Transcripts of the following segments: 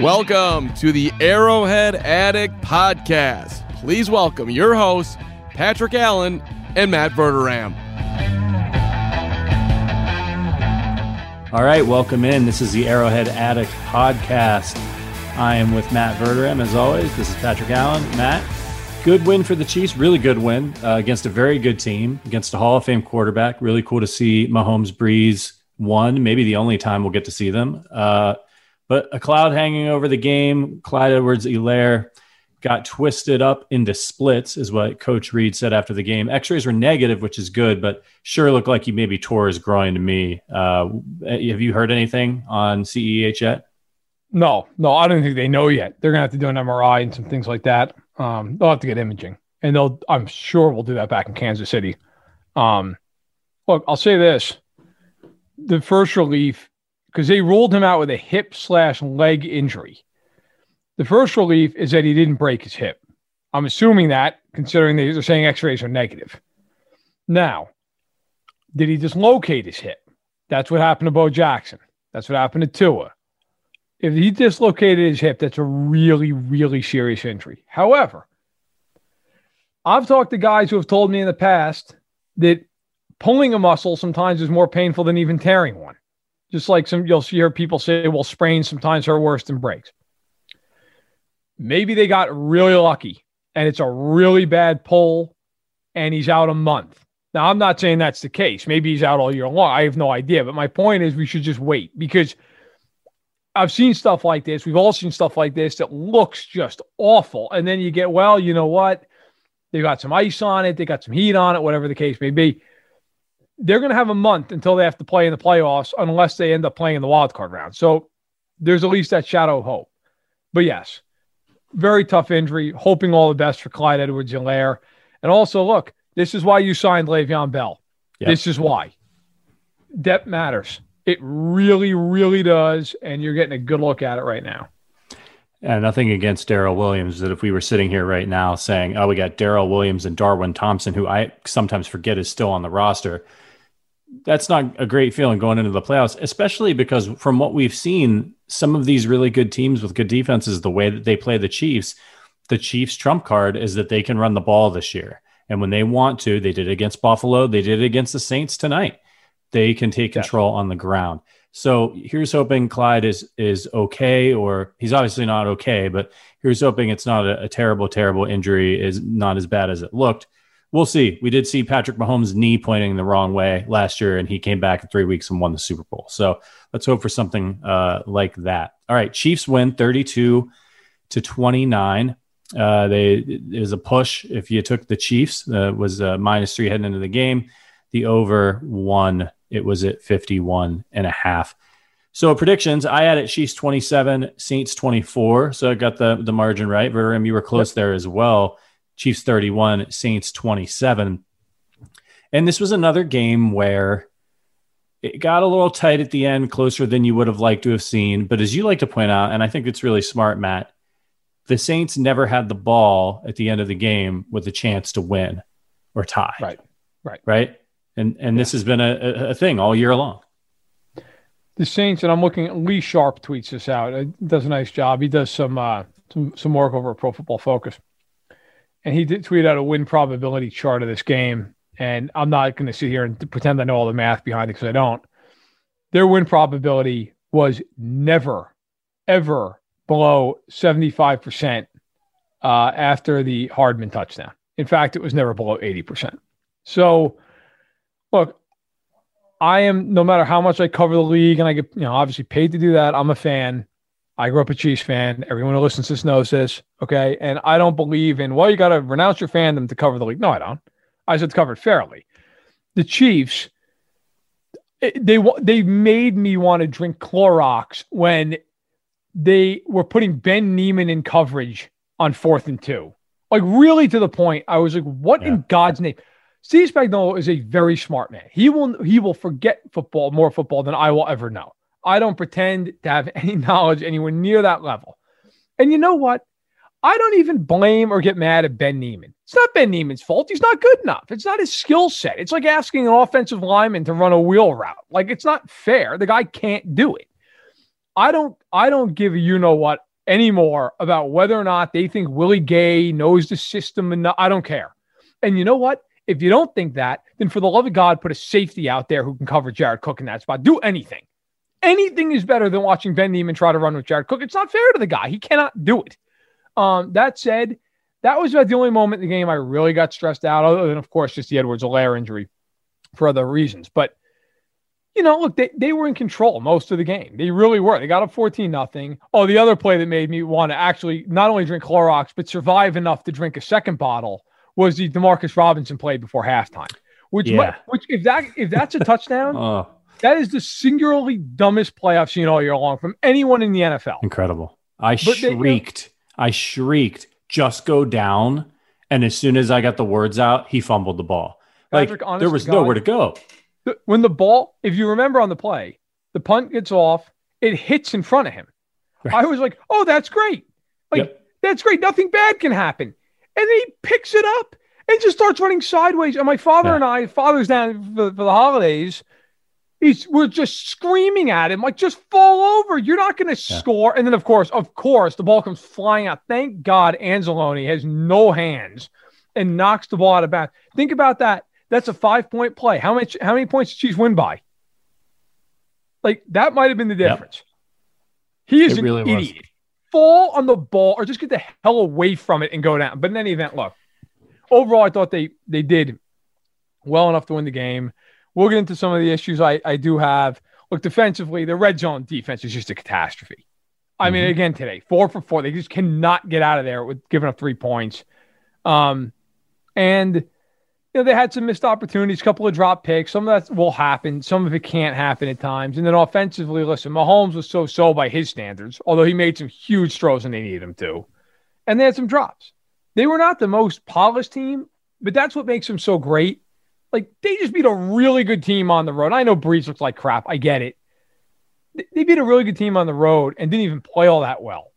Welcome to the Arrowhead Addict Podcast. Please welcome your hosts, Patrick Allen and Matt Verderame. All right, welcome in. This is the Arrowhead Addict Podcast. I am with Matt Verderame, as always. This is Patrick Allen. Matt, good win for the Chiefs. Really good win uh, against a very good team, against a Hall of Fame quarterback. Really cool to see Mahomes Brees one, maybe the only time we'll get to see them. Uh, but a cloud hanging over the game. Clyde Edwards Helaire got twisted up into splits, is what Coach Reid said after the game. X rays were negative, which is good, but sure looked like he maybe tore his groin to me. Uh, have you heard anything on CEH yet? No, no, I don't think they know yet. They're gonna have to do an MRI and some things like that. Um, they'll have to get imaging, and they'll. I'm sure we'll do that back in Kansas City. Um, look, I'll say this: the first relief because they ruled him out with a hip slash leg injury. The first relief is that he didn't break his hip. I'm assuming that, considering they're saying X-rays are negative. Now, did he dislocate his hip? That's what happened to Bo Jackson. That's what happened to Tua. If he dislocated his hip, that's a really, really serious injury. However, I've talked to guys who have told me in the past that pulling a muscle sometimes is more painful than even tearing one. Just like some, you'll hear people say, well, sprains sometimes are worse than breaks. Maybe they got really lucky and it's a really bad pull and he's out a month. Now, I'm not saying that's the case. Maybe he's out all year long. I have no idea. But my point is, we should just wait because I've seen stuff like this. We've all seen stuff like this that looks just awful. And then you get, well, you know what? They got some ice on it, they got some heat on it, whatever the case may be they're going to have a month until they have to play in the playoffs unless they end up playing in the wild card round. So there's at least that shadow of hope. But yes, very tough injury. Hoping all the best for Clyde Edwards Helaire. And also, look, this is why you signed Le'Veon Bell. Yep. This is why. Depth matters. It really, really does. And you're getting a good look at it right now. And nothing against Darrel Williams. That if we were sitting here right now saying, "Oh, we got Darrel Williams and Darwin Thompson," who I sometimes forget is still on the roster, that's not a great feeling going into the playoffs, especially because from what we've seen, some of these really good teams with good defenses, the way that they play the Chiefs, the Chiefs' trump card is that they can run the ball this year. And when they want to, they did it against Buffalo, they did it against the Saints tonight. They can take control on the ground. So here's hoping Clyde is is okay, or he's obviously not okay, but here's hoping it's not a, a terrible, terrible injury, is not as bad as it looked we'll see. We did see Patrick Mahomes' knee pointing the wrong way last year, and he came back in three weeks and won the Super Bowl. So let's hope for something uh, like that. All right, Chiefs win 32 to 29. Uh, they it was a push. If you took the Chiefs, uh, was uh, minus three heading into the game. The over one. It was at 51 and a half. So predictions, I had it Chiefs 27, Saints 24. So I got the the margin right. Verderame, you were close yep. there as well. Chiefs 31, Saints 27. And this was another game where it got a little tight at the end, closer than you would have liked to have seen. But as you like to point out, and I think it's really smart, Matt, the Saints never had the ball at the end of the game with a chance to win or tie. Right. Right. Right. And and yeah. this has been a, a thing all year long. The Saints, and I'm looking at Lee Sharpe tweets this out. He does a nice job. He does some uh some, some work over at Pro Football Focus and he did tweet out a win probability chart of this game. and I'm not going to sit here and pretend I know all the math behind it because I don't. Their win probability was never, ever below 75% uh, after the Hardman touchdown. In fact, it was never below 80%. So, look, I am, no matter how much I cover the league and I get, you know, obviously paid to do that, I'm a fan. I grew up a Chiefs fan. Everyone who listens to this knows this. Okay. And I don't believe in, well, you got to renounce your fandom to cover the league. No, I don't. I said cover it fairly. The Chiefs, eh, they they made me want to drink Clorox when they were putting Ben Niemann in coverage on fourth and two. Like really to the point, I was like, what yeah. in God's name? Steve Spagnuolo is a very smart man. He will he will forget football more football than I will ever know. I don't pretend to have any knowledge anywhere near that level. And you know what? I don't even blame or get mad at Ben Niemann. It's not Ben Niemann's fault. He's not good enough. It's not his skill set. It's like asking an offensive lineman to run a wheel route. Like it's not fair. The guy can't do it. I don't I don't give a you know what anymore about whether or not they think Willie Gay knows the system and I don't care. And you know what? If you don't think that, then for the love of God, put a safety out there who can cover Jared Cook in that spot. Do anything. Anything is better than watching Ben Niemann try to run with Jared Cook. It's not fair to the guy. He cannot do it. Um, that said, that was about the only moment in the game I really got stressed out, other than, of course, just the Edwards-Helaire injury for other reasons. But, you know, look, they, they were in control most of the game. They really were. They got up 14 nothing. Oh, the other play that made me want to actually not only drink Clorox, but survive enough to drink a second bottle was the Demarcus Robinson play before halftime. Which, yeah. which if that if that's a touchdown, oh. that is the singularly dumbest play I've seen all year long from anyone in the NFL. Incredible. I but shrieked. They, I shrieked, just go down. And as soon as I got the words out, he fumbled the ball. Patrick, like there was God, nowhere to go. When the ball, if you remember on the play, the punt gets off, it hits in front of him. Right. I was like, oh, that's great. Like, yep. that's great. Nothing bad can happen. And then he picks it up and just starts running sideways. And my father yeah. and I, father's down for, for the holidays, He's we're just screaming at him like just fall over. You're not going to yeah. score. And then of course, of course, the ball comes flying out. Thank God Anzalone has no hands and knocks the ball out of bounds. Think about that. That's a five point play. How much? How many points did Chiefs win by? Like that might have been the difference. Yep. He is it an really idiot. Was. Fall on the ball or just get the hell away from it and go down. But in any event, look. Overall, I thought they they did well enough to win the game. We'll get into some of the issues I, I do have. Look, defensively, the red zone defense is just a catastrophe. I mm-hmm. mean, again, today, four for four. They just cannot get out of there with giving up three points. Um, and know, they had some missed opportunities, a couple of drop picks. Some of that will happen. Some of it can't happen at times. And then offensively, listen, Mahomes was so so by his standards, although he made some huge throws and they needed him to. And they had some drops. They were not the most polished team, but that's what makes them so great. Like they just beat a really good team on the road. I know Brees looks like crap. I get it. They beat a really good team on the road and didn't even play all that well.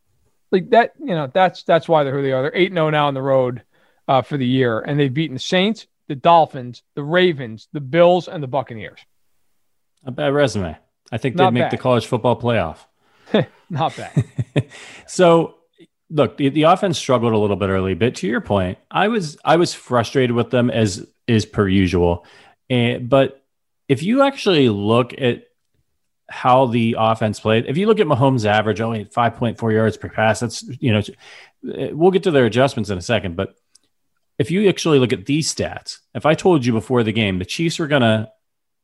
Like that, you know, that's that's why they're who they are. They're eight zero oh now on the road uh, for the year, and they've beaten the Saints, the Dolphins, the Ravens, the Bills, and the Buccaneers. A bad resume. I think they'd make bad. the college football playoff. Not bad. so look, the, the offense struggled a little bit early, but to your point, I was I was frustrated with them as is per usual. And but if you actually look at how the offense played, if you look at Mahomes' average, only 5.4 yards per pass, that's you know, we'll get to their adjustments in a second, but if you actually look at these stats, if I told you before the game the Chiefs were going to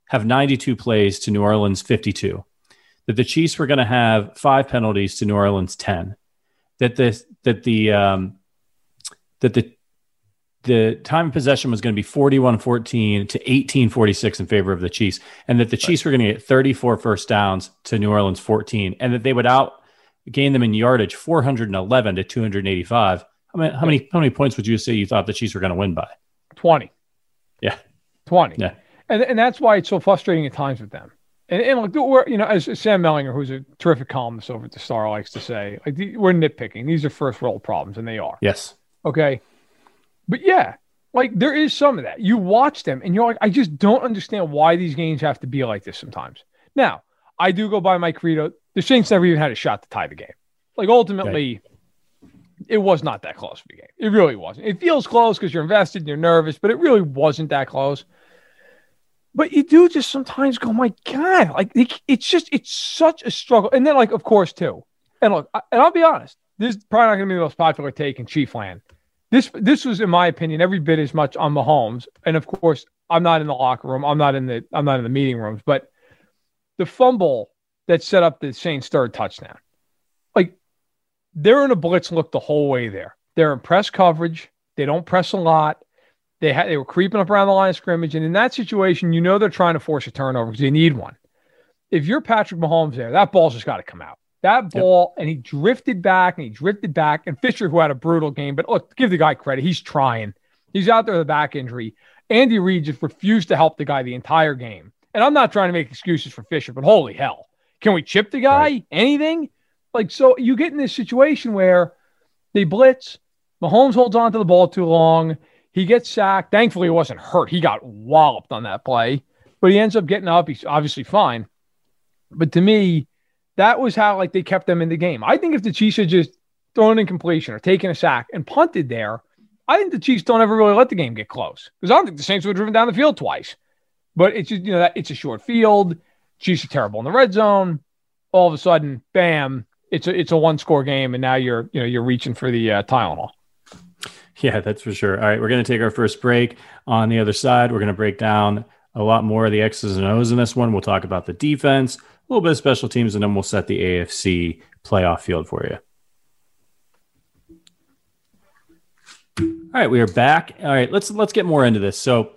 have 92 plays to New Orleans 52, that the Chiefs were going to have five penalties to New Orleans 10, that the that the um, that the the time of possession was going to be 41-14 to 18-46 in favor of the Chiefs and that the Chiefs were going to get 34 first downs to New Orleans 14 and that they would out gain them in yardage 411 to 285 how many how many how many points would you say you thought the Chiefs were going to win by? 20 yeah. 20 yeah. And, and that's why it's so frustrating at times with them. And, and like we're you know as Sam Mellinger who's a terrific columnist over at the Star likes to say like we're nitpicking. These are first world problems and they are. Yes. Okay? But yeah, like there is some of that. You watch them and you're like, I just don't understand why these games have to be like this sometimes. Now, I do go by my credo. The Saints never even had a shot to tie the game. Like ultimately, it was not that close of a game. It really wasn't. It feels close because you're invested and you're nervous, but it really wasn't that close. But you do just sometimes go, my God, like it, it's just it's such a struggle. And then, like, of course, too. And look, I, and I'll be honest, this is probably not going to be the most popular take in Chief land. This this was, in my opinion, every bit as much on Mahomes. And of course, I'm not in the locker room. I'm not in the I'm not in the meeting rooms. But the fumble that set up the Saints' third touchdown, they're in a blitz look the whole way there. They're in press coverage. They don't press a lot. They had they were creeping up around the line of scrimmage, and in that situation, you know they're trying to force a turnover because they need one. If you're Patrick Mahomes there, that ball's just got to come out. That ball, yep. and he drifted back and he drifted back. And Fisher, who had a brutal game, but look, give the guy credit. He's trying. He's out there with a back injury. Andy Reid just refused to help the guy the entire game. And I'm not trying to make excuses for Fisher, but holy hell. Can we chip the guy? Right. Anything? Like, so you get in this situation where they blitz, Mahomes holds on to the ball too long. He gets sacked. Thankfully, he wasn't hurt. He got walloped on that play, but he ends up getting up. He's obviously fine. But to me, that was how like they kept them in the game. I think if the Chiefs had just thrown an completion or taken a sack and punted there, I think the Chiefs don't ever really let the game get close because I don't think the Saints would have driven down the field twice. But it's just you know that it's a short field. Chiefs are terrible in the red zone. All of a sudden, bam! It's a it's a one score game, and now you're you know you're reaching for the uh, Tylenol. Yeah, that's for sure. All right, we're going to take our first break. On the other side, we're going to break down a lot more of the X's and O's in this one. We'll talk about the defense, a little bit of special teams, and then we'll set the AFC playoff field for you. All right, we are back. All right, let's let's get more into this. So,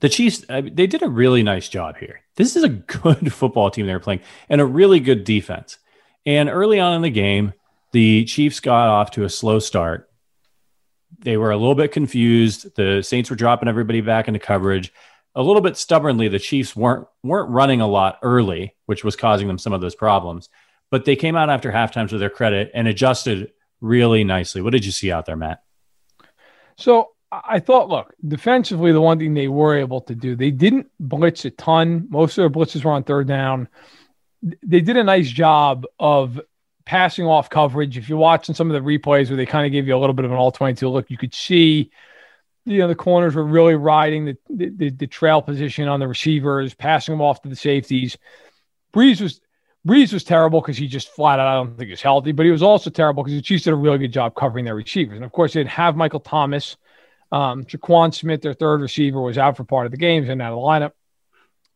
the Chiefs they did a really nice job here. This is a good football team they're playing and a really good defense. And early on in the game, the Chiefs got off to a slow start. They were a little bit confused. The Saints were dropping everybody back into coverage. A little bit stubbornly, the Chiefs weren't weren't running a lot early, which was causing them some of those problems. But they came out after halftime to their credit and adjusted really nicely. What did you see out there, Matt? So I thought, look, defensively, the one thing they were able to do, they didn't blitz a ton. Most of their blitzes were on third down. They did a nice job of passing off coverage. If you're watching some of the replays where they kind of gave you a little bit of an all 22 look, you could see, you know, the corners were really riding the, the, the trail position on the receivers, passing them off to the safeties. Brees was Brees was terrible because he just flat out, I don't think he's healthy, but he was also terrible because the Chiefs did a really good job covering their receivers. And of course, they didn't have Michael Thomas. Um, Tre'Quan Smith, their third receiver, was out for part of the games and out of the lineup.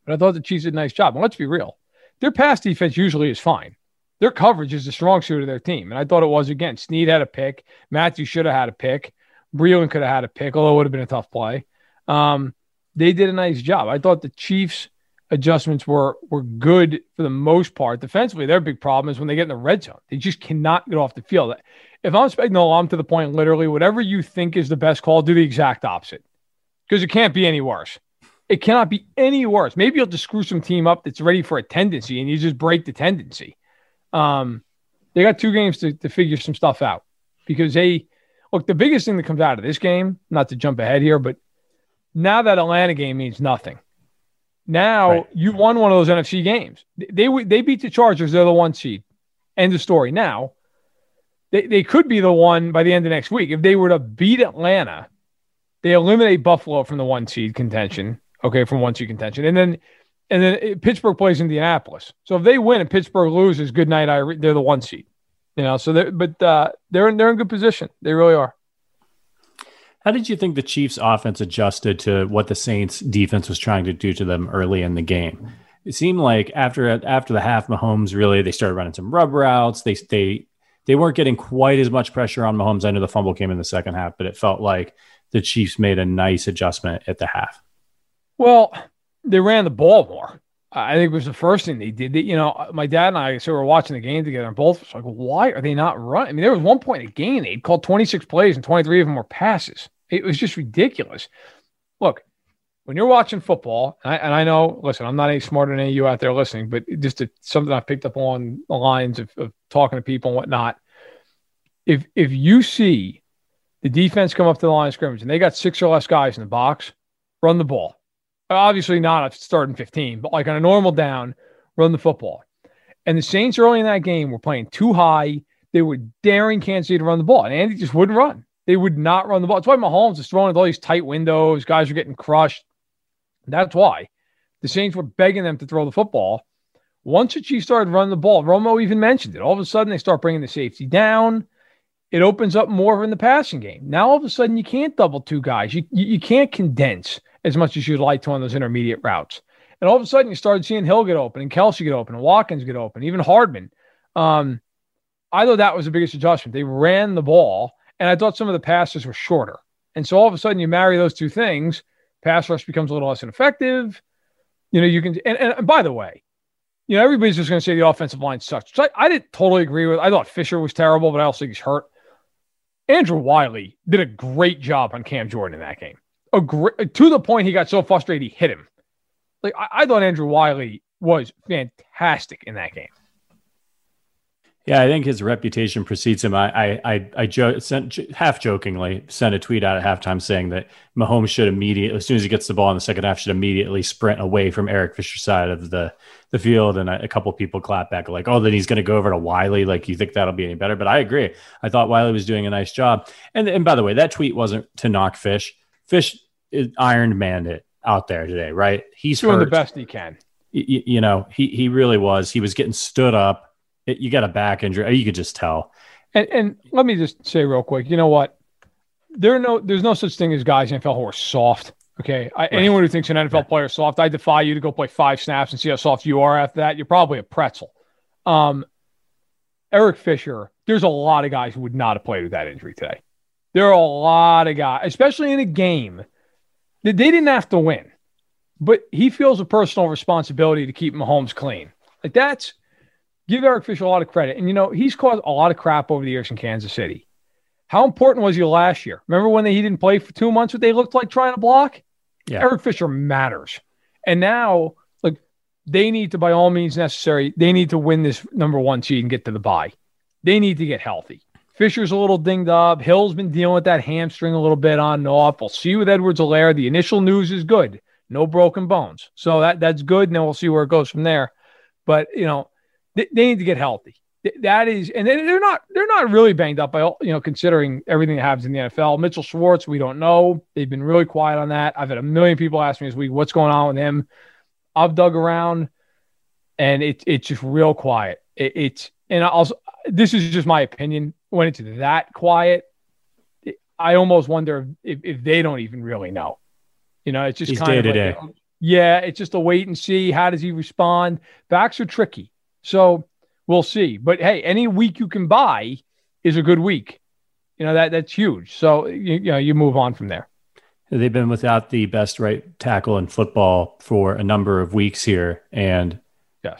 But I thought the Chiefs did a nice job. And let's be real, their pass defense usually is fine. Their coverage is the strong suit of their team. And I thought it was again. Sneed had a pick. Mathieu should have had a pick. Breeland could have had a pick, although it would have been a tough play. Um, they did a nice job. I thought the Chiefs adjustments were were good for the most part. Defensively, their big problem is when they get in the red zone. They just cannot get off the field. If I'm Spagnuolo, I'm to the point literally whatever you think is the best call, do the exact opposite. Because it can't be any worse. It cannot be any worse. Maybe you'll just screw some team up that's ready for a tendency and you just break the tendency. Um, they got two games to, to figure some stuff out because they look the biggest thing that comes out of this game, not to jump ahead here, but now that Atlanta game means nothing now right. you won one of those NFC games. They they beat the Chargers. They're the one seed. End of story. Now they, they could be the one by the end of next week. If they were to beat Atlanta, they eliminate Buffalo from the one seed contention. Okay, from one seed contention, and then and then Pittsburgh plays Indianapolis. So if they win and Pittsburgh loses, good night. They're the one seed. You know, so they're but uh, they're in they're in good position. They really are. How did you think the Chiefs' offense adjusted to what the Saints' defense was trying to do to them early in the game? It seemed like after after the half, Mahomes really they started running some rub routes. They they they weren't getting quite as much pressure on Mahomes. I know the fumble came in the second half, but it felt like the Chiefs made a nice adjustment at the half. Well, they ran the ball more. I think it was the first thing they did. You know, uh, my dad and I so we were watching the game together, and both was like, "Why are they not running?" I mean, there was one point in the game they called 26 plays, and 23 of them were passes. It was just ridiculous. Look, when you're watching football, and I, and I, know, listen, I'm not any smarter than any of you out there listening, but just something I picked up on the lines of, of talking to people and whatnot. If if you see the defense come up to the line of scrimmage and they got six or less guys in the box, run the ball. Obviously not a starting 15, but like on a normal down, run the football. And the Saints early in that game were playing too high they were daring Kansas City to run the ball, and Andy just wouldn't run. They would not run the ball. That's why Mahomes is throwing at all these tight windows. Guys are getting crushed. That's why the Saints were begging them to throw the football. Once the Chiefs started running the ball, Romo even mentioned it. All of a sudden, they start bringing the safety down. It opens up more in the passing game. Now, all of a sudden, you can't double two guys. You, you, you can't condense as much as you'd like to on those intermediate routes. And all of a sudden, you started seeing Hill get open and Kelce get open and Watkins get open, even Hardman. Um, I thought that was the biggest adjustment. They ran the ball, and I thought some of the passes were shorter. And so all of a sudden, you marry those two things, pass rush becomes a little less ineffective. You know, you can, and, and by the way, you know, everybody's just going to say the offensive line sucks, I, I didn't totally agree with. I thought Fisher was terrible, but I also think he's hurt. Andrew Wylie did a great job on Cam Jordan in that game. A great, to the point he got so frustrated he hit him. Like I, I thought Andrew Wylie was fantastic in that game. Yeah, I think his reputation precedes him. I I I, I jo- sent half jokingly sent a tweet out at halftime saying that Mahomes should immediately, as soon as he gets the ball in the second half, should immediately sprint away from Eric Fisher's side of the the field. And a, a couple people clap back like, "Oh, then he's going to go over to Wylie." Like, you think that'll be any better? But I agree. I thought Wylie was doing a nice job. And and by the way, that tweet wasn't to knock Fish. Fish Iron Man it out there today, right? He's doing hurt. the best he can. You, you know, he he really was. He was getting stood up it, you got a back injury. You could just tell. And, and let me just say real quick, you know what? There no, there's no such thing as guys in NFL who are soft. Okay, I, right. anyone who thinks an NFL right. player is soft, I defy you to go play five snaps and see how soft you are after that. You're probably a pretzel. Um, Eric Fisher, there's a lot of guys who would not have played with that injury today. There are a lot of guys, especially in a game that they didn't have to win, but he feels a personal responsibility to keep Mahomes clean. Like that's give Eric Fisher a lot of credit. And, you know, he's caused a lot of crap over the years in Kansas City. How important was he last year? Remember when they, he didn't play for two months, what they looked like trying to block? Yeah. Eric Fisher matters. And now, like, they need to, by all means necessary, they need to win this number one seed and get to the bye. They need to get healthy. Fisher's a little dinged up. Hill's been dealing with that hamstring a little bit on and off. We'll see with Edwards-Helaire. The initial news is good. No broken bones. So that that's good. And then we'll see where it goes from there. But, you know, they, they need to get healthy. That is, and they're not they're not really banged up by all, you know considering everything that happens in the NFL. Mitchell Schwartz, we don't know. They've been really quiet on that. I've had a million people ask me this week, what's going on with him? I've dug around, and it's it's just real quiet. It, it's and also this is just my opinion. When it's that quiet, I almost wonder if, if they don't even really know. You know, it's just He's kind day of to like, day. yeah, it's just a wait and see. How does he respond? Backs are tricky. So we'll see. But hey, any week you can buy is a good week. You know that that's huge. So you, you know you move on from there. They've been without the best right tackle in football for a number of weeks here, and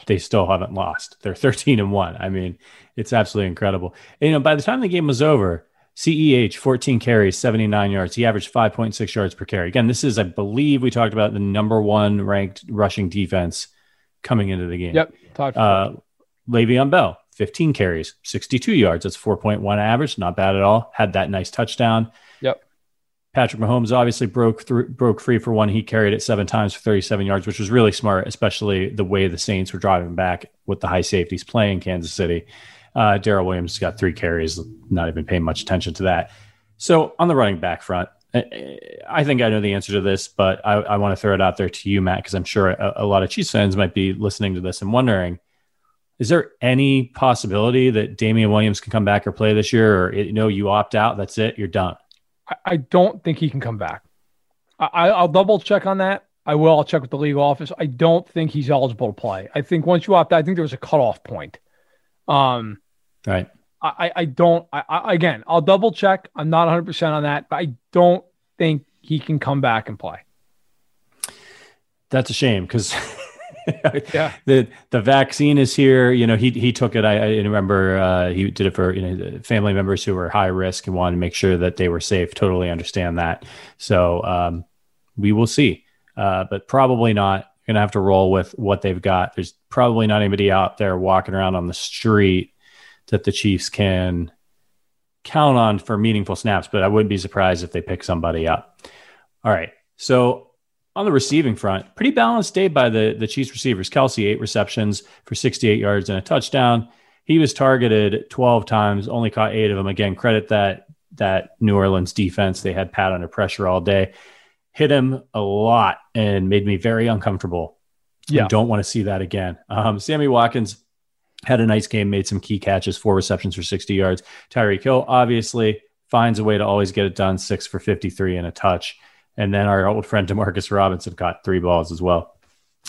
they still haven't lost. They're 13 and one. I mean, it's absolutely incredible. And, you know, by the time the game was over, CEH 14 carries, 79 yards. He averaged 5.6 yards per carry. Again, this is, I believe, we talked about the number one ranked rushing defense coming into the game. Yep. Uh, Le'Veon Bell, 15 carries, 62 yards. That's 4.1 average. Not bad at all. Had that nice touchdown. Yep. Patrick Mahomes obviously broke through, broke free for one. He carried it seven times for 37 yards, which was really smart, especially the way the Saints were driving back with the high safeties playing Kansas City. Uh, Darrel Williams got three carries, not even paying much attention to that. So on the running back front, I think I know the answer to this, but I, I want to throw it out there to you, Matt, because I'm sure a, a, lot of Chiefs fans might be listening to this and wondering: Is there any possibility that Damien Williams can come back or play this year, or you know you opt out? That's it, you're done. I, don't think he can come back. I, I'll double check on that. I will. I'll check with the legal office. I don't think he's eligible to play. I think once you opt out, I think there was a cutoff point. Um, right. I, I don't. I, I, again, I'll double check. I'm not 100 percent on that, but I don't think he can come back and play. That's a shame because yeah. the the vaccine is here. You know, he he took it. I, I remember uh, he did it for you know family members who were high risk and wanted to make sure that they were safe. Totally understand that. So um, we will see, uh, but probably not. Going to have to roll with what they've got. There's probably not anybody out there walking around on the street that the Chiefs can count on for meaningful snaps, but I wouldn't be surprised if they pick somebody up. All right. So on the receiving front, pretty balanced day by the, the Chiefs receivers. Kelce, eight receptions for 68 yards and a touchdown. He was targeted 12 times, only caught eight of them. Again, credit that that New Orleans defense. They had Pat under pressure all day. Hit him a lot and made me very uncomfortable. Yeah. I don't want to see that again. Um, Sammy Watkins had a nice game, made some key catches, four receptions for 60 yards. Tyreek Hill obviously finds a way to always get it done, six for 53 and a touch. And then our old friend Demarcus Robinson caught three balls as well.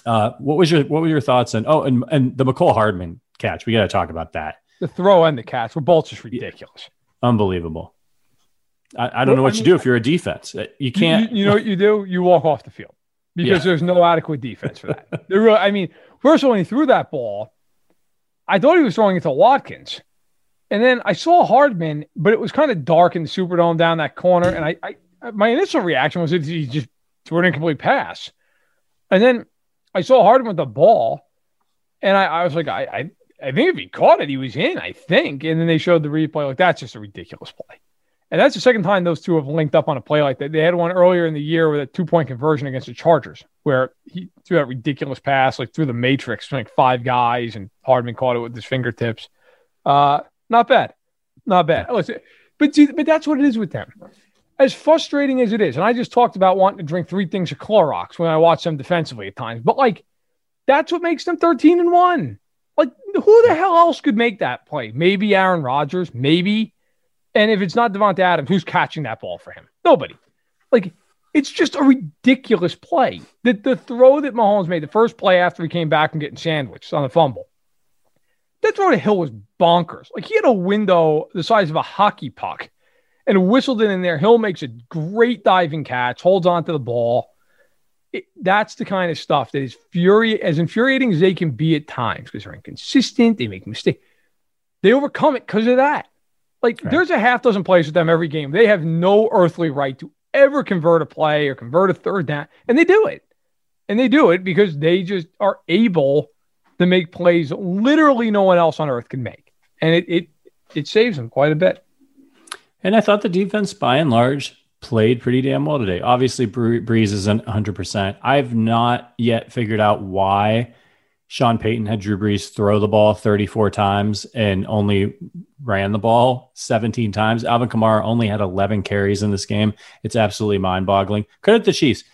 Uh, what was your what were your thoughts on? Oh, and and the Mecole Hardman catch. We got to talk about that. The throw and the catch were both just ridiculous. Unbelievable. I, I don't know what I mean, you do if you're a defense. Uh, you can't. You, you, know what you do? You walk off the field because yeah. there's no adequate defense for that. there really, I mean, first of all, when he threw that ball, I thought he was throwing it to Watkins. And then I saw Hardman, but it was kind of dark in the Superdome down that corner. And I, I my initial reaction was he just threw an incomplete pass. And then I saw Hardman with the ball, and I, I was like, I, I, I think if he caught it, he was in. I think. And then they showed the replay. Like that's just a ridiculous play. And that's the second time those two have linked up on a play like that. They had one earlier in the year with a two point conversion against the Chargers, where he threw that ridiculous pass, like through the matrix, like five guys, and Hardman caught it with his fingertips. Uh, not bad. Not bad. Listen, but, but that's what it is with them. As frustrating as it is, and I just talked about wanting to drink three things of Clorox when I watch them defensively at times, but like that's what makes them 13 and 1. Like, who the hell else could make that play? Maybe Aaron Rodgers, maybe and if it's not Davante Adams, who's catching that ball for him? Nobody. Like, it's just a ridiculous play. The, the throw that Mahomes made, the first play after he came back from getting sandwiched on the fumble, that throw to Hill was bonkers. Like, he had a window the size of a hockey puck and whistled it in there. Hill makes a great diving catch, holds on to the ball. It, that's the kind of stuff that is fury as infuriating as they can be at times because they're inconsistent, they make mistakes. They overcome it because of that. Like right. there's a half dozen plays with them every game. They have no earthly right to ever convert a play or convert a third down, and they do it. And they do it because they just are able to make plays literally no one else on earth can make, and it it it saves them quite a bit. And I thought the defense, by and large, played pretty damn well today. Obviously, Brees isn't 100%. I've not yet figured out why Sean Payton had Drew Brees throw the ball 34 times and only ran the ball 17 times. Alvin Kamara only had 11 carries in this game. It's absolutely mind boggling. Credit the Chiefs.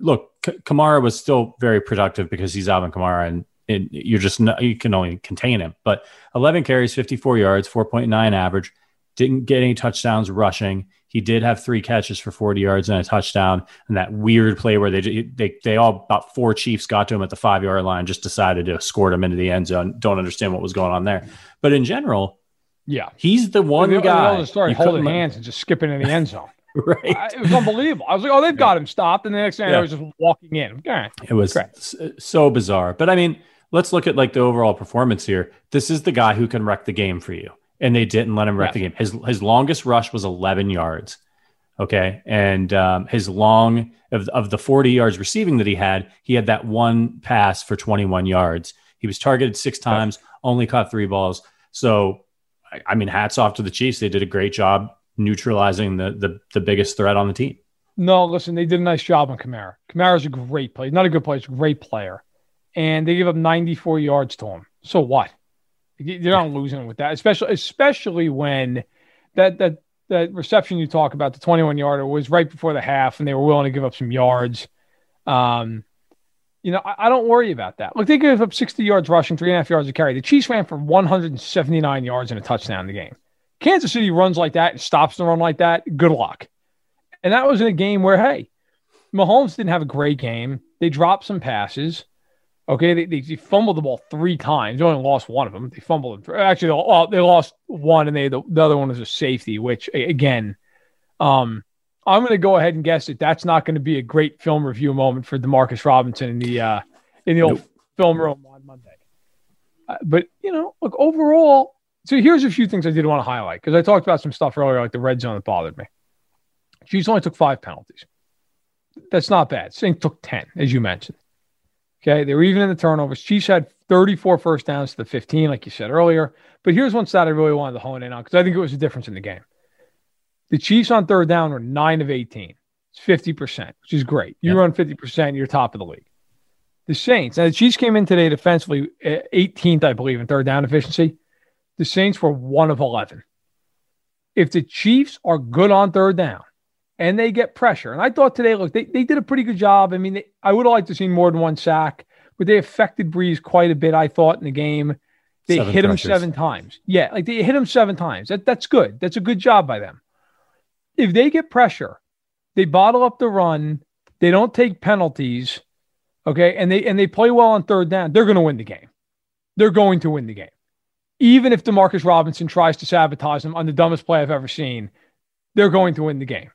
Look, Kamara was still very productive because he's Alvin Kamara and, and you're just, not, you can only contain him. But 11 carries, 54 yards, 4.9 average, didn't get any touchdowns rushing. He did have three catches for 40 yards and a touchdown. And that weird play where they they they all about four Chiefs got to him at the five yard line, just decided to escort him into the end zone. Don't understand what was going on there. But in general, yeah, he's the one they, guy. They started holding hands and just skipping in the end zone. right, I, it was unbelievable. I was like, oh, they've got him stopped, and the next thing yeah. I was just walking in. Okay. It was so bizarre. But I mean, let's look at like the overall performance here. This is the guy who can wreck the game for you and they didn't let him wreck the game. His his longest rush was 11 yards. Okay, and um, his long of of the 40 yards receiving that he had, he had that one pass for 21 yards. He was targeted six times, only caught three balls. So, I, I mean, hats off to the Chiefs. They did a great job neutralizing the the, the biggest threat on the team. No, listen, they did a nice job on Kamara. Kamara's a great player, not a good player, he's a great player, and they gave up 94 yards to him. So what? You're not losing with that, especially especially when that that that reception you talk about, the 21 yarder, was right before the half, and they were willing to give up some yards. Um, you know, I, I, don't worry about that. Look, they gave up 60 yards rushing, three and a half yards of carry. The Chiefs ran for 179 yards and a touchdown in the game. Kansas City runs like that and stops the run like that. Good luck. And that was in a game where, hey, Mahomes didn't have a great game. They dropped some passes. Okay, they, they, they, fumbled the ball three times. They only lost one of them. They fumbled them. Actually, well, they lost one, and they the, the other one was a safety. Which again, um, I'm going to go ahead and guess that that's not going to be a great film review moment for Demarcus Robinson in the uh, in the old film room on Monday. Uh, but you know, look overall. So here's a few things I did want to highlight because I talked about some stuff earlier, like the red zone that bothered me. Chiefs only took five penalties. That's not bad. Saints took ten, as you mentioned. Okay. They were even in the turnovers. Chiefs had 34 first downs to the 15, like you said earlier. But here's one stat I really wanted to hone in on because I think it was a difference in the game. The Chiefs on third down were nine of 18. It's 50%, which is great. You yep. run 50%, you're top of the league. The Saints, and the Chiefs came in today defensively eh, 18th, I believe, in third down efficiency. the Saints were one of 11. If the Chiefs are good on third down and they get pressure, and I thought today, look, they, they did a pretty good job. I mean, they, I would have liked to see more than one sack, but they affected Brees quite a bit, I thought, in the game. They seven hit pressures. him seven times. Yeah, like they hit him seven times. That, that's good. That's a good job by them. If they get pressure, they bottle up the run, they don't take penalties, okay, and they and they play well on third down, they're going to win the game. They're going to win the game. Even if Demarcus Robinson tries to sabotage them on the dumbest play I've ever seen, they're going to win the game.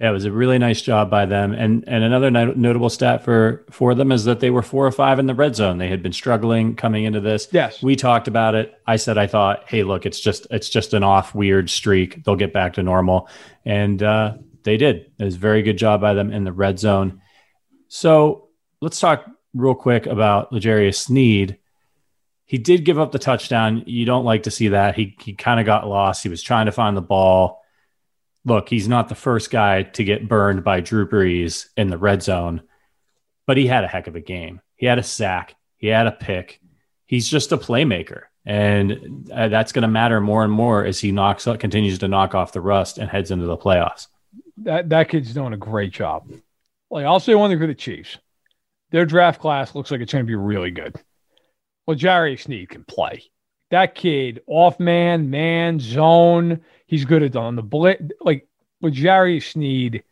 Yeah, it was a really nice job by them. And and another not- notable stat for for them is that they were four or five in the red zone. They had been struggling coming into this. Yes, we talked about it. I said I thought, hey, look, it's just it's just an off weird streak. They'll get back to normal, and uh, they did. It was a very good job by them in the red zone. So let's talk real quick about L'Jarius Sneed. He did give up the touchdown. You don't like to see that. He he kind of got lost. He was trying to find the ball look, he's not the first guy to get burned by Drew Brees in the red zone, but he had a heck of a game. He had a sack, he had a pick. He's just a playmaker. And uh, that's going to matter more and more as he knocks up, continues to knock off the rust and heads into the playoffs. That that kid's doing a great job. Like I'll say one thing for the Chiefs, their draft class looks like it's going to be really good. Well, Jerry Sneed can play. That kid, off man, man, zone. He's good at on the blitz. Like with Jerry Sneed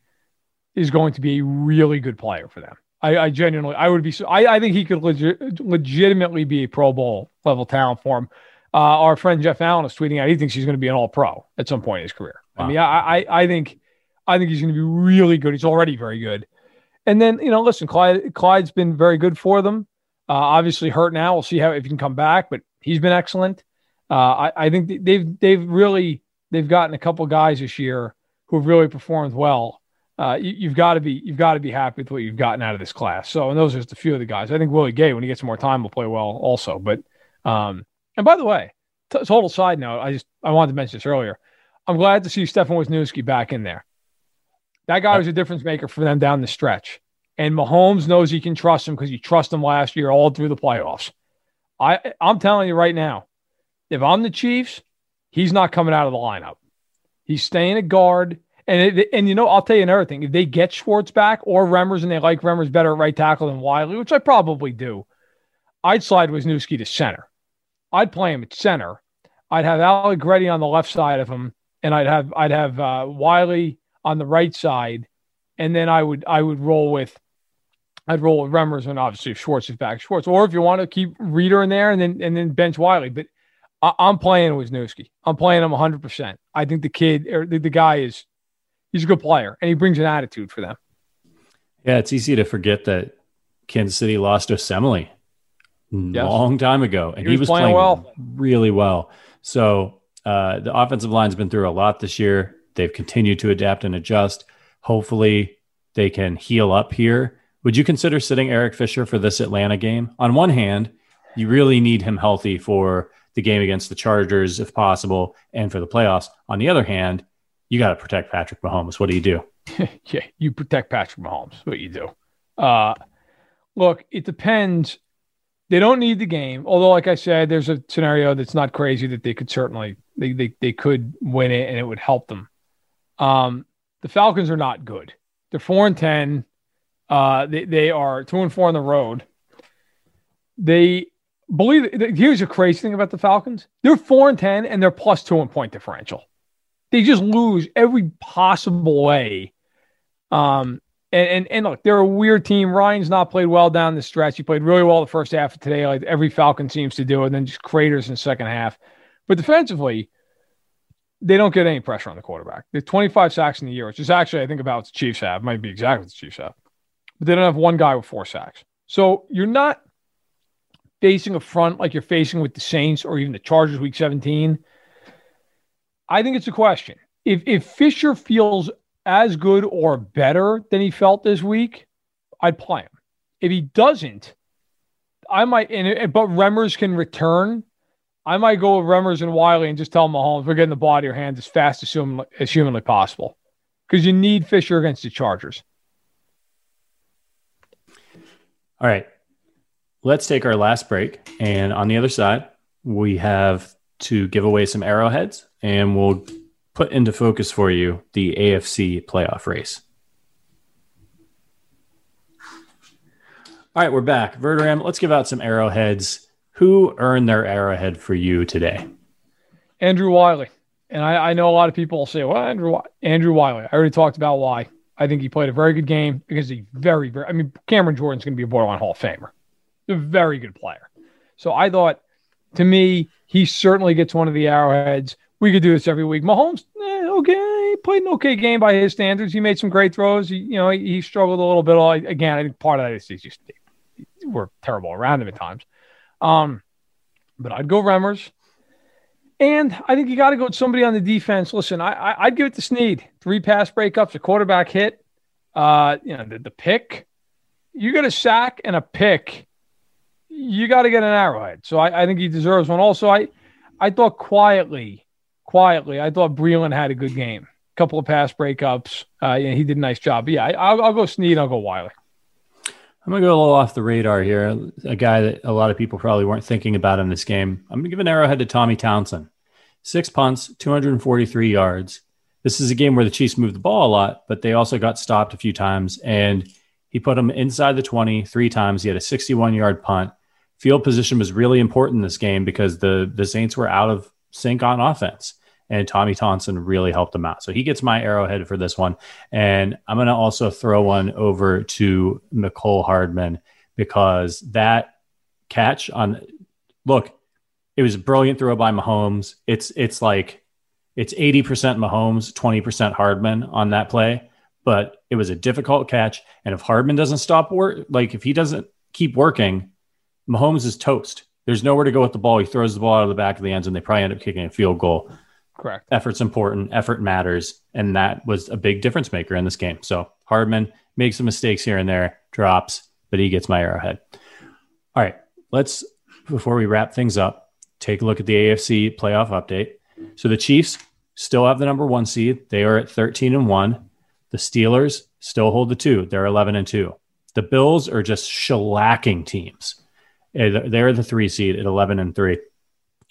is going to be a really good player for them. I, I genuinely, I would be. I, I think he could legit, legitimately be a Pro Bowl level talent for him. Uh, our friend Jeff Allen is tweeting out he thinks he's going to be an All Pro at some point in his career. Wow. I mean, I, I, I think, I think he's going to be really good. He's already very good. And then you know, listen, Clyde, Clyde's been very good for them. Uh, obviously hurt now. We'll see how if he can come back, but he's been excellent. Uh, I, I think they've they've really they've gotten a couple guys this year who have really performed well. Uh, you, have got to be you've got to be happy with what you've gotten out of this class. So, and those are just a few of the guys. I think Willie Gay, when he gets more time, will play well also. But, um, and by the way, t- total side note, I just I wanted to mention this earlier. I'm glad to see Stefan Wisniewski back in there. That guy was a difference maker for them down the stretch. And Mahomes knows he can trust him because he trusted him last year all through the playoffs. I I'm telling you right now, if I'm the Chiefs, He's not coming out of the lineup. He's staying at guard. And it, and you know, I'll tell you another thing. If they get Schwartz back or Remmers and they like Remmers better at right tackle than Wylie, which I probably do, I'd slide Wisniewski to center. I'd play him at center. I'd have Allegretti on the left side of him, and I'd have I'd have uh, Wylie on the right side, and then I would I would roll with I'd roll with Remmers and obviously if Schwartz is back, Schwartz. Or if you want to keep Reader in there and then and then bench Wylie. But I, am playing Wisniewski. I'm playing him 100%. I think the kid or the, the guy is he's a good player and he brings an attitude for them. Yeah, it's easy to forget that Kansas City lost Osemele yes. long time ago, and he was, he was playing, playing, well, really well. So uh, the offensive line's been through a lot this year. They've continued to adapt and adjust. Hopefully, they can heal up here. Would you consider sitting Eric Fisher for this Atlanta game? On one hand, you really need him healthy for the game against the Chargers if possible and for the playoffs. On the other hand, you got to protect Patrick Mahomes. What do you do? yeah, you protect Patrick Mahomes. What you do? Uh, look, it depends. They don't need the game, although, like I said, there's a scenario that's not crazy that they could certainly they they, they could win it and it would help them. Um, the Falcons are not good. They're four and ten. Uh, they they are two and four on the road. They believe here's a crazy thing about the Falcons. They're four and ten and they're plus two in point differential. They just lose every possible way. Um and, and and look, they're a weird team. Ryan's not played well down the stretch. He played really well the first half of today, like every Falcon seems to do, and then just craters in the second half. But defensively, they don't get any pressure on the quarterback. They're 25 sacks in the year, which is actually, I think, about what the Chiefs have. Might be exactly what the Chiefs have. But they don't have one guy with four sacks. So you're not facing a front like you're facing with the Saints or even the Chargers week 17, I think it's a question. If if Fisher feels as good or better than he felt this week, I'd play him. If he doesn't, I might and but Remmers can return. I might go with Remmers and Wylie and just tell Mahomes we're getting the ball out of your hands as fast as humanly, as humanly possible. Because you need Fisher against the Chargers. All right let's take our last break. And on the other side, we have to give away some arrowheads and we'll put into focus for you the AFC playoff race. All right, we're back. Verderame, let's give out some arrowheads. Who earned their arrowhead for you today? Andrew Wylie. And I, I know a lot of people will say, well, Andrew, Andrew Wylie. I already talked about why. I think he played a very good game against a very, very, I mean, Cameron Jordan's going to be a borderline Hall of Famer. A very good player. So I thought, to me, he certainly gets one of the arrowheads. We could do this every week. Mahomes, eh, okay, played an okay game by his standards. He made some great throws. He, you know, he, he struggled a little bit. Again, I think part of that is he's just we're terrible around him at times. Um, but I'd go Remmers. And I think you got to go with somebody on the defense. Listen, I, I would give it to Sneed. Three pass breakups, a quarterback hit, uh, you know, the, the pick. You get a sack and a pick, you got to get an arrowhead. So I, I think he deserves one. Also, I I thought quietly, quietly, I thought Breeland had a good game. Couple of pass breakups. Uh, yeah, he did a nice job. But yeah, I, will I'll go Sneed. I'll go Wylie. I'm gonna go a little off the radar here. A guy that a lot of people probably weren't thinking about in this game. I'm gonna give an arrowhead to Tommy Townsend. Six punts, 243 yards. This is a game where the Chiefs moved the ball a lot, but they also got stopped a few times. And he put them inside the 20 three times. He had a 61 yard punt. Field position was really important in this game because the the Saints were out of sync on offense and Tommy Thompson really helped him out. So he gets my arrowhead for this one. And I'm going to also throw one over to Mecole Hardman because that catch on look, it was a brilliant throw by Mahomes. It's it's like it's 80% Mahomes, 20% Hardman on that play, but it was a difficult catch. And if Hardman doesn't stop work, like if he doesn't keep working, Mahomes is toast. There's nowhere to go with the ball. He throws the ball out of the back of the end and They probably end up kicking a field goal. Correct. Effort's important. Effort matters. And that was a big difference maker in this game. So Hardman makes some mistakes here and there, drops, but he gets my arrowhead. All right. Let's, before we wrap things up, take a look at the AFC playoff update. So the Chiefs still have the number one seed. They are at 13 and one. The Steelers still hold the two. They're 11 and two. The Bills are just shellacking teams. Eh, they're the three seed at 11 and three.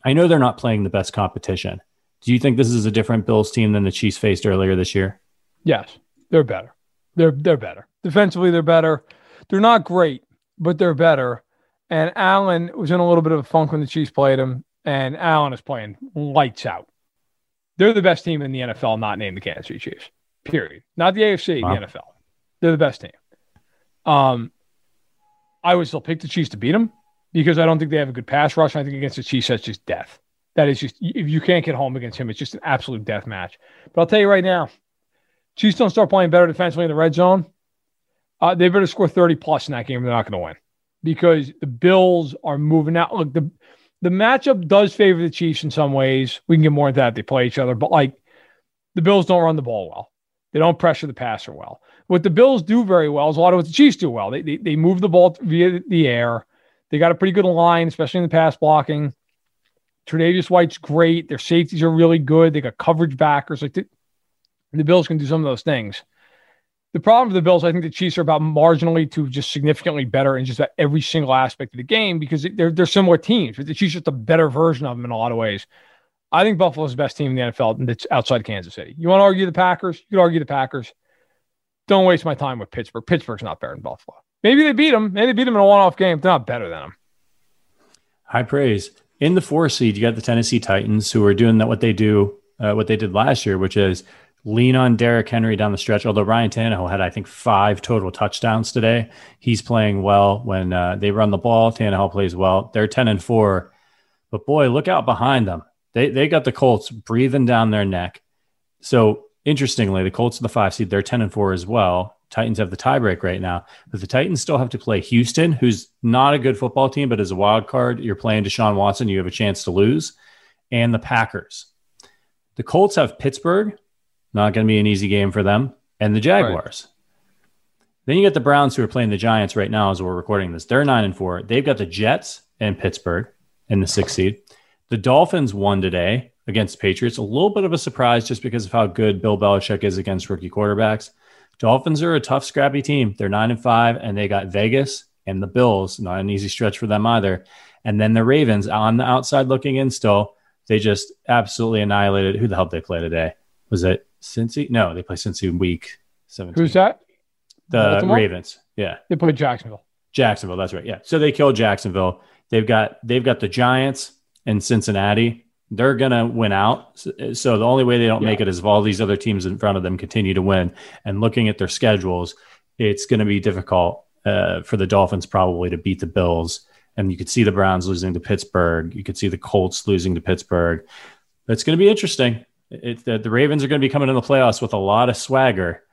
I know they're not playing the best competition, do you think this is a different Bills team than the Chiefs faced earlier this year? Yes, they're better. They're they're better. Defensively, they're better. They're not great, but they're better. And Allen was in a little bit of a funk when the Chiefs played him, and Allen is playing lights out. They're the best team in the NFL, not named the Kansas City Chiefs. Period. Not the AFC, wow. the NFL. They're the best team. Um, I would still pick the Chiefs to beat them because I don't think they have a good pass rush. I think against the Chiefs, that's just death that is just if you can't get home against him, it's just an absolute death match. But I'll tell you right now, Chiefs don't start playing better defensively in the red zone. Uh, they better score 30 plus in that game. They're not going to win because the Bills are moving out. Look, the the matchup does favor the Chiefs in some ways. We can get more into that. They play each other, but like the Bills don't run the ball well. They don't pressure the passer well. What the Bills do very well is a lot of what the Chiefs do well. They, they, they move the ball via the air. They got a pretty good line, especially in the pass blocking. Tre'Davious White's great. Their safeties are really good. They got coverage backers. Like the, the Bills can do some of those things. The problem for the Bills, I think the Chiefs are about marginally to just significantly better in just about every single aspect of the game because they're they're similar teams. But the Chiefs are just a better version of them in a lot of ways. I think Buffalo's the best team in the NFL that's outside Kansas City. You want to argue the Packers? You could argue the Packers. Don't waste my time with Pittsburgh. Pittsburgh's not better than Buffalo. Maybe they beat them. Maybe they beat them in a one-off game. They're not better than them. High praise in the four seed, you got the Tennessee Titans who are doing that what they do, uh, what they did last year, which is lean on Derrick Henry down the stretch. Although Ryan Tannehill had, I think, five total touchdowns today. He's playing well when uh, they run the ball. Tannehill plays well. They're ten and four, but boy, look out behind them. They they got the Colts breathing down their neck. So interestingly, the Colts are the five seed. They're ten and four as well. Titans have the tiebreak right now, but the Titans still have to play Houston, who's not a good football team, but as a wild card, you're playing Deshaun Watson, you have a chance to lose, and the Packers. The Colts have Pittsburgh, not going to be an easy game for them, and the Jaguars. Right. Then you get the Browns, who are playing the Giants right now as we're recording this. They're nine and four. They've got the Jets and Pittsburgh in the sixth seed. The Dolphins won today against Patriots. A little bit of a surprise just because of how good Bill Belichick is against rookie quarterbacks. Dolphins are a tough, scrappy team. They're nine and five, and they got Vegas and the Bills. Not an easy stretch for them either. And then the Ravens on the outside looking in still. They just absolutely annihilated. Who the hell did they play today? Was it Cincy? No, they play Cincy week 17. Who's that? The Baltimore? Ravens. Yeah. They played Jacksonville. Jacksonville, that's right. Yeah. So they killed Jacksonville. They've got they've got the Giants and Cincinnati. They're gonna win out. So, the only way they don't make it is if all these other teams in front of them continue to win. And looking at their schedules, it's going to be difficult uh, for the Dolphins probably to beat the Bills. And you could see the Browns losing to Pittsburgh. You could see the Colts losing to Pittsburgh. It's going to be interesting. It, the, the Ravens are going to be coming in the playoffs with a lot of swagger,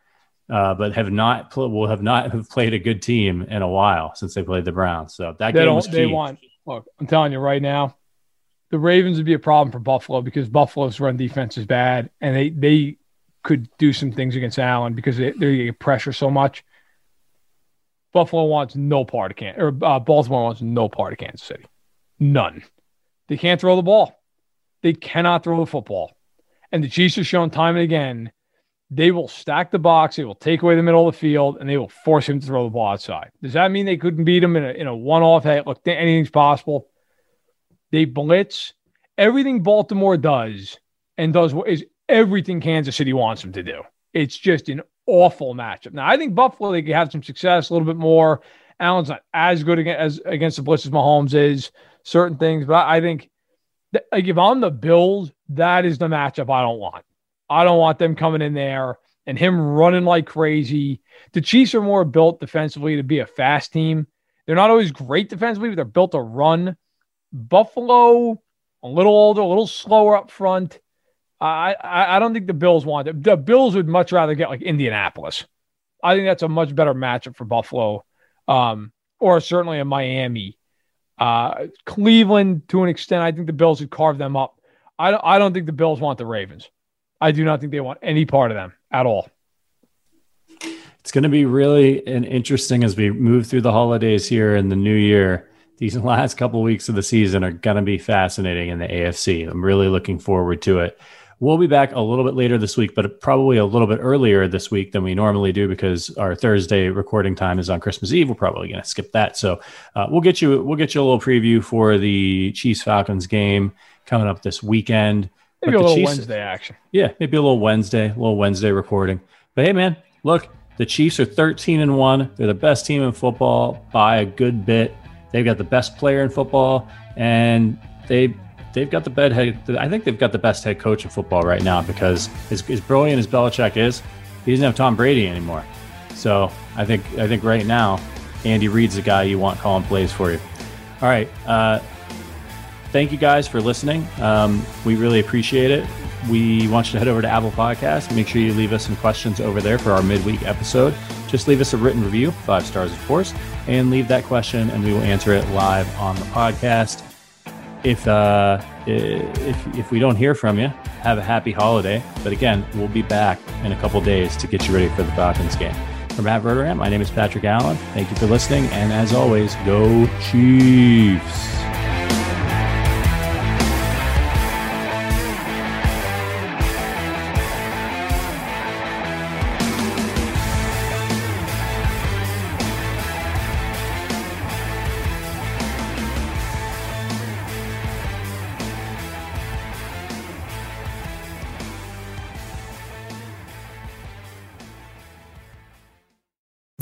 uh, but have not pl- will have not have played a good team in a while since they played the Browns. So that They game was key. They want. Look, I'm telling you right now, the Ravens would be a problem for Buffalo because Buffalo's run defense is bad, and they they could do some things against Allen because they, they pressure so much. Buffalo wants no part of Kansas, or uh, Baltimore wants no part of Kansas City, none. They can't throw the ball. They cannot throw the football, and the Chiefs have shown time and again they will stack the box, they will take away the middle of the field, and they will force him to throw the ball outside. Does that mean they couldn't beat him in a, in a one off? Hey, look, anything's possible. They blitz. Everything Baltimore does and does what is everything Kansas City wants them to do. It's just an awful matchup. Now, I think Buffalo, they could have some success a little bit more. Allen's not as good against, as against the blitz as Mahomes is, certain things, but I think that, like if I'm the Bills, that is the matchup I don't want. I don't want them coming in there and him running like crazy. The Chiefs are more built defensively to be a fast team. They're not always great defensively, but they're built to run. Buffalo, a little older, a little slower up front. I, I, I don't think the Bills want it. The Bills would much rather get like Indianapolis. I think that's a much better matchup for Buffalo, um, or certainly a Miami. Uh, Cleveland, to an extent, I think the Bills would carve them up. I don't, I don't think the Bills want the Ravens. I do not think they want any part of them at all. It's going to be really an interesting as we move through the holidays here in the new year. These last couple weeks of the season are going to be fascinating in the AFC. I'm really looking forward to it. We'll be back a little bit later this week, but probably a little bit earlier this week than we normally do because our Thursday recording time is on Christmas Eve. We're probably going to skip that, so uh, we'll get you we'll get you a little preview for the Chiefs Falcons game coming up this weekend. Maybe But a little Chiefs- Wednesday action. yeah, maybe a little Wednesday, a little Wednesday recording. But hey, man, look, the Chiefs are 13 and one. They're the best team in football by a good bit. They've got the best player in football, and they they've got the best head. I think they've got the best head coach in football right now because as, as brilliant as Belichick is, he doesn't have Tom Brady anymore. So I think I think right now, Andy Reid's the guy you want calling plays for you. All right. Uh, thank you guys for listening. Um, we really appreciate it. We want you to head over to Apple Podcasts. Make sure you leave us some questions over there for our midweek episode. Just leave us a written review, five stars, of course, and leave that question, and we will answer it live on the podcast. If uh, if if we don't hear from you, have a happy holiday. But again, we'll be back in a couple days to get you ready for the Falcons game. From Matt Verderame, my name is Patrick Allen. Thank you for listening, and as always, go Chiefs.